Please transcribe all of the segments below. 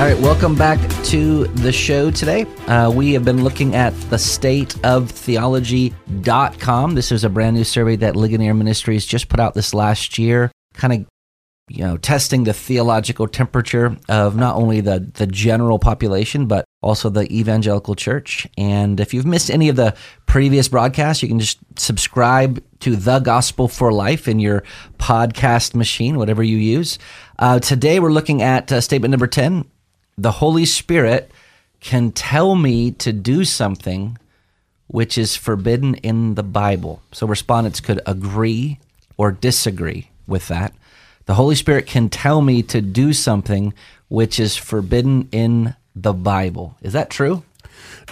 All right, welcome back to the show today. Uh, we have been looking at the stateoftheology.com. This is a brand new survey that Ligonier Ministries just put out this last year, kind of you know, testing the theological temperature of not only the, the general population, but also the evangelical church. And if you've missed any of the previous broadcasts, you can just subscribe to The Gospel for Life in your podcast machine, whatever you use. Uh, today, we're looking at uh, statement number 10 the Holy Spirit can tell me to do something which is forbidden in the Bible. So respondents could agree or disagree with that. The Holy Spirit can tell me to do something which is forbidden in the Bible. Is that true?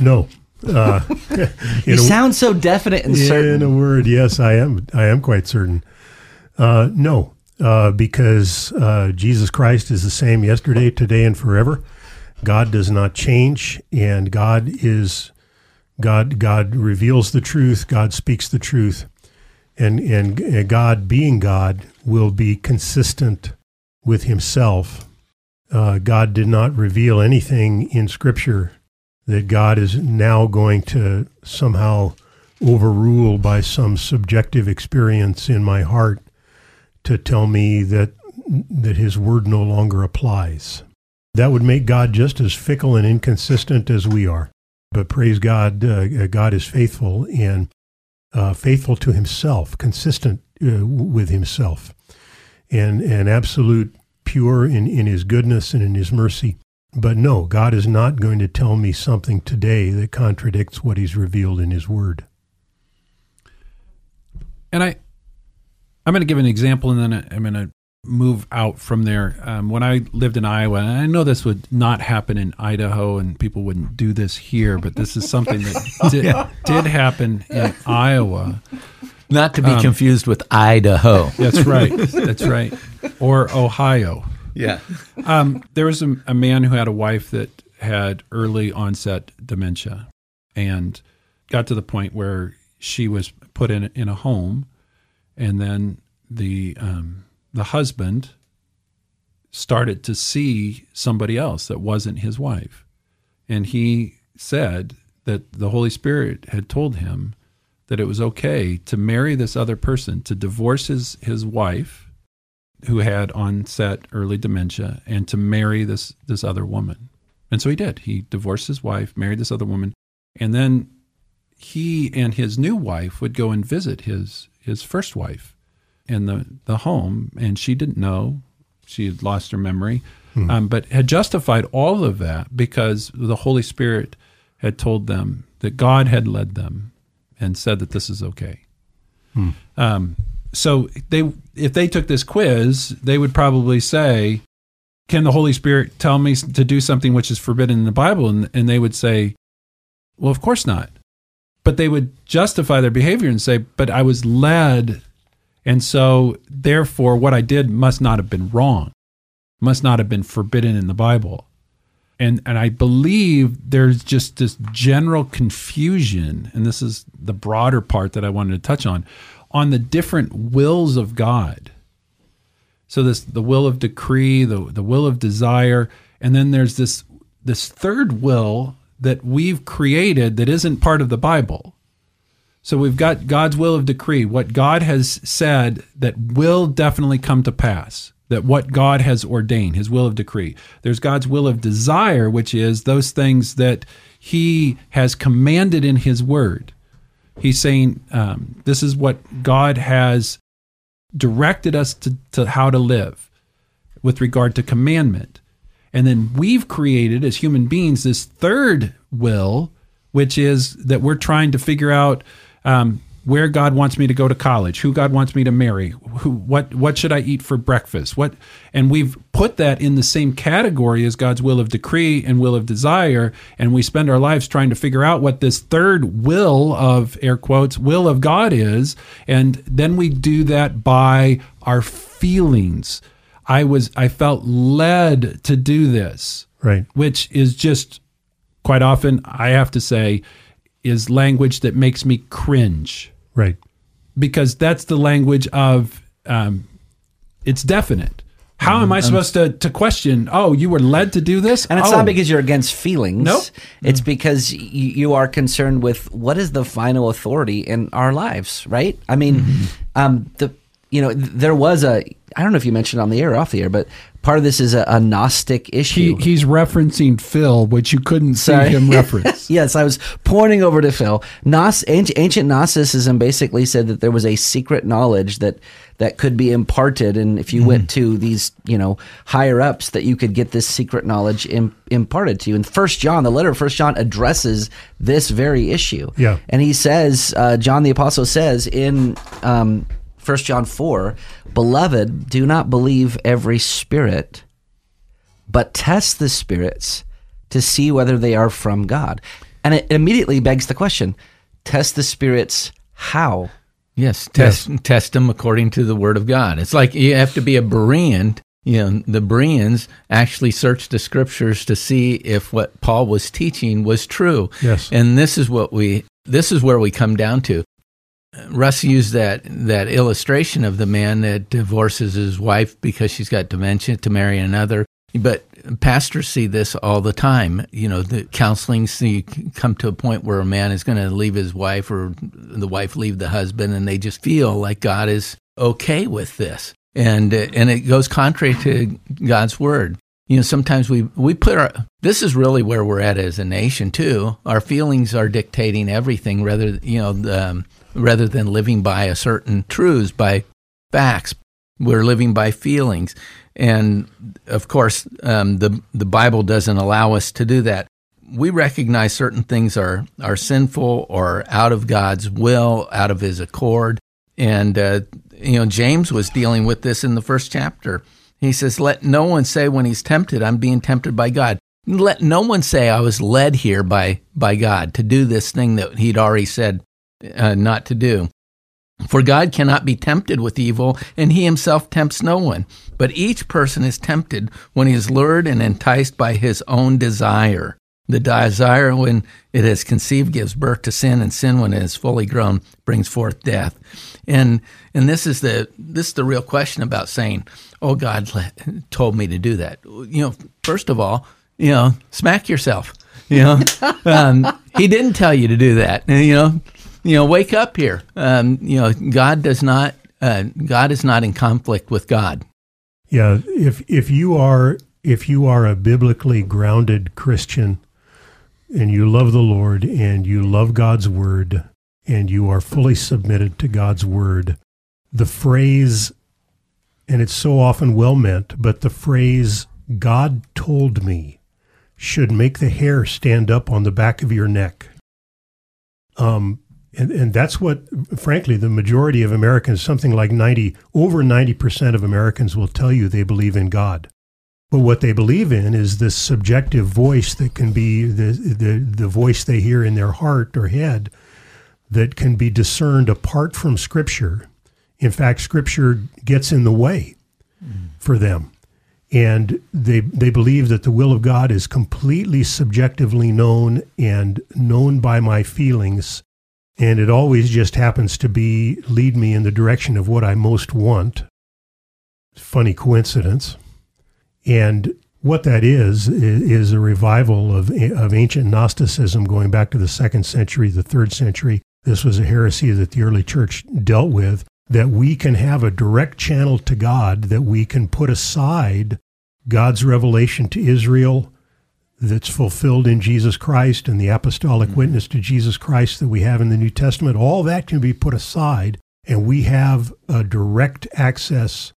No. Uh, you a, sound so definite and certain. In a word, yes, I am. I am quite certain. Uh, no, uh, because uh, Jesus Christ is the same yesterday, today, and forever. God does not change, and God is God. God reveals the truth. God speaks the truth, and and God, being God, will be consistent with Himself. Uh, God did not reveal anything in Scripture that God is now going to somehow overrule by some subjective experience in my heart to tell me that that His word no longer applies. That would make God just as fickle and inconsistent as we are. But praise God, uh, God is faithful and uh, faithful to himself, consistent uh, with himself, and, and absolute pure in, in his goodness and in his mercy. But no, God is not going to tell me something today that contradicts what he's revealed in his word. And I, I'm going to give an example, and then I'm going to move out from there. Um, when I lived in Iowa, and I know this would not happen in Idaho, and people wouldn't do this here, but this is something that did, yeah. did happen in Iowa. Not to be um, confused with Idaho. That's right. That's right. Or Ohio. Yeah. Um, there was a, a man who had a wife that had early onset dementia and got to the point where she was put in in a home, and then the um, the husband started to see somebody else that wasn't his wife. And he said that the Holy Spirit had told him that it was okay to marry this other person, to divorce his, his wife, who had onset early dementia, and to marry this, this other woman. And so he did. He divorced his wife, married this other woman, and then he and his new wife would go and visit his, his first wife in the, the home, and she didn't know. She had lost her memory, hmm. um, but had justified all of that because the Holy Spirit had told them that God had led them and said that this is okay. Hmm. Um, so they, if they took this quiz, they would probably say, "Can the Holy Spirit tell me to do something which is forbidden in the Bible?" And, and they would say, "Well, of course not." But they would justify their behavior and say, "But I was led and so, therefore, what I did must not have been wrong, must not have been forbidden in the Bible. And, and I believe there's just this general confusion, and this is the broader part that I wanted to touch on, on the different wills of God. So this the will of decree, the, the will of desire, and then there's this this third will that we've created that isn't part of the Bible. So we've got God's will of decree, what God has said that will definitely come to pass, that what God has ordained, his will of decree. There's God's will of desire, which is those things that he has commanded in his word. He's saying, um, this is what God has directed us to, to how to live with regard to commandment. And then we've created as human beings this third will, which is that we're trying to figure out um, where God wants me to go to college, who God wants me to marry, who what what should I eat for breakfast? What and we've put that in the same category as God's will of decree and will of desire, and we spend our lives trying to figure out what this third will of air quotes will of God is, and then we do that by our feelings. I was I felt led to do this Right. which is just quite often, I have to say, is language that makes me cringe Right. because that's the language of um, it's definite. How am I supposed to, to question? Oh, you were led to do this, And it's oh, not because you're against feelings. Nope. It's because y- you are concerned with what is the final authority in our lives, right? I mean, um, the you know there was a I don't know if you mentioned on the air or off the air, but part of this is a, a Gnostic he, issue. he's referencing Phil, which you couldn't see him reference. yes, I was pointing over to Phil. Gnos, ancient, ancient Gnosticism basically said that there was a secret knowledge that that could be imparted, and if you went to these, you know, higher ups, that you could get this secret knowledge Im, imparted to you. And First John, the letter of First John, addresses this very issue. Yeah. and he says, uh, John the apostle says in um, First John four, beloved, do not believe every spirit but test the spirits to see whether they are from God. And it immediately begs the question test the spirits how? Yes, test test them according to the word of God. It's like you have to be a Berean. You know, the Bereans actually searched the scriptures to see if what Paul was teaching was true. Yes. And this is what we this is where we come down to. Russ used that that illustration of the man that divorces his wife because she's got dementia to marry another. But pastors see this all the time. You know, the counseling see come to a point where a man is going to leave his wife or the wife leave the husband, and they just feel like God is okay with this, and and it goes contrary to God's word. You know, sometimes we we put our this is really where we're at as a nation too. Our feelings are dictating everything, rather you know, um, rather than living by a certain truths by facts. We're living by feelings, and of course, um, the the Bible doesn't allow us to do that. We recognize certain things are are sinful or out of God's will, out of His accord, and uh, you know James was dealing with this in the first chapter. He says, "Let no one say when he's tempted, I'm being tempted by God. Let no one say I was led here by by God to do this thing that He'd already said uh, not to do." For God cannot be tempted with evil, and he himself tempts no one. But each person is tempted when he is lured and enticed by his own desire. The desire, when it is conceived, gives birth to sin, and sin, when it is fully grown, brings forth death. And and this is the this is the real question about saying, "Oh, God told me to do that." You know, first of all, you know, smack yourself. You know, um, he didn't tell you to do that. You know, you know, wake up here. Um, you know, God does not. Uh, God is not in conflict with God. Yeah, if if you are if you are a biblically grounded Christian and you love the Lord and you love God's word and you are fully submitted to God's word, the phrase and it's so often well meant, but the phrase God told me should make the hair stand up on the back of your neck. Um, and, and that's what, frankly, the majority of Americans, something like 90, over 90% of Americans will tell you they believe in God. But what they believe in is this subjective voice that can be the, the, the voice they hear in their heart or head that can be discerned apart from Scripture. In fact, Scripture gets in the way hmm. for them. And they, they believe that the will of God is completely subjectively known and known by my feelings and it always just happens to be lead me in the direction of what I most want. Funny coincidence. And what that is is a revival of of ancient Gnosticism going back to the second century, the third century. This was a heresy that the early church dealt with. That we can have a direct channel to God, that we can put aside God's revelation to Israel that's fulfilled in Jesus Christ and the apostolic witness to Jesus Christ that we have in the New Testament, all that can be put aside, and we have a direct access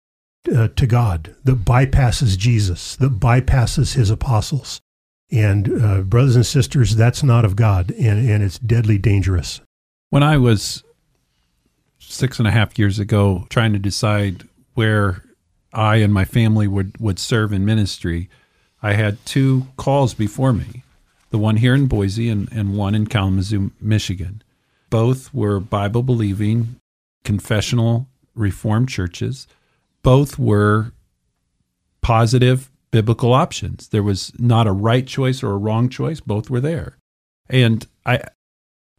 uh, to God, that bypasses Jesus, that bypasses his apostles. And uh, brothers and sisters, that's not of God, and, and it's deadly dangerous. When I was six and a half years ago trying to decide where I and my family would, would serve in ministry, I had two calls before me the one here in Boise and, and one in Kalamazoo, Michigan. Both were Bible believing, confessional Reformed churches. Both were positive biblical options. There was not a right choice or a wrong choice, both were there. And I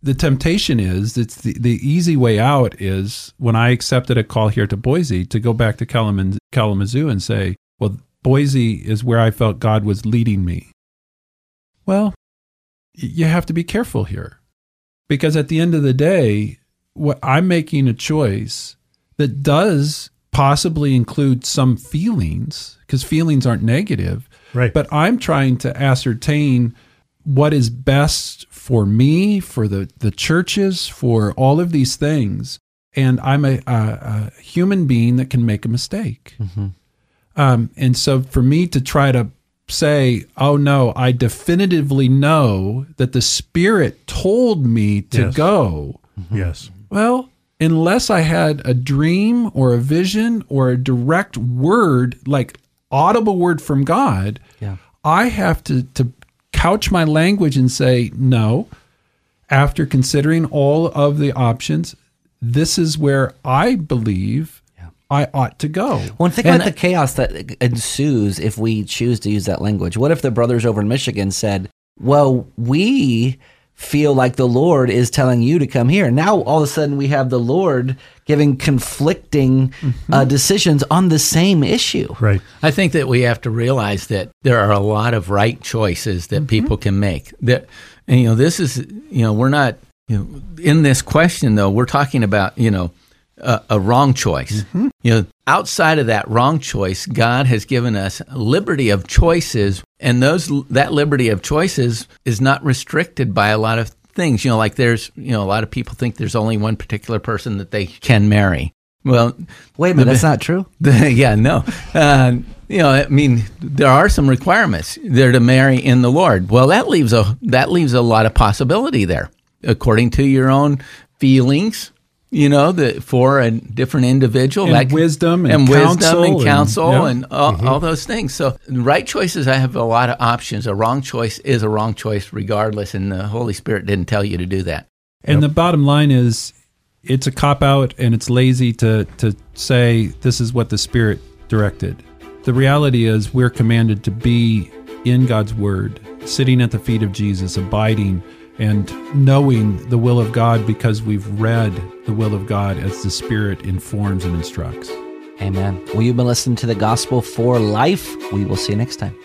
the temptation is it's the, the easy way out is when I accepted a call here to Boise to go back to Kalamazoo and say, well, Boise is where I felt God was leading me. Well, you have to be careful here because at the end of the day, what I'm making a choice that does possibly include some feelings because feelings aren't negative. Right. But I'm trying to ascertain what is best for me, for the, the churches, for all of these things. And I'm a, a, a human being that can make a mistake. Mm-hmm. Um, and so for me to try to say, oh no, I definitively know that the Spirit told me to yes. go. Mm-hmm. Yes. Well, unless I had a dream or a vision or a direct word, like audible word from God, yeah. I have to, to couch my language and say, no, after considering all of the options, this is where I believe I ought to go. Well, think and about the chaos that ensues if we choose to use that language. What if the brothers over in Michigan said, well, we feel like the Lord is telling you to come here. Now, all of a sudden, we have the Lord giving conflicting mm-hmm. uh, decisions on the same issue. Right. I think that we have to realize that there are a lot of right choices that mm-hmm. people can make. That, and, you know, this is, you know, we're not, you know, in this question, though, we're talking about, you know, a, a wrong choice. Mm-hmm. You know, outside of that wrong choice, God has given us liberty of choices, and those that liberty of choices is not restricted by a lot of things. You know, like there's, you know, a lot of people think there's only one particular person that they can marry. Well, wait a minute, the, that's not true. The, yeah, no. Uh, you know, I mean, there are some requirements. They're to marry in the Lord. Well, that leaves a that leaves a lot of possibility there, according to your own feelings, you know, the, for a different individual, and like wisdom and, and counsel wisdom and counsel and, yeah. and all, mm-hmm. all, those things. So, right choices, I have a lot of options. A wrong choice is a wrong choice, regardless, and the Holy Spirit didn't tell you to do that. And yep. the bottom line is, it's a cop out, and it's lazy to to say this is what the Spirit directed. The reality is, we're commanded to be in God's Word, sitting at the feet of Jesus, abiding and knowing the will of God because we've read the will of God as the Spirit informs and instructs. Amen. Well, you've been listening to the Gospel for Life. We will see you next time.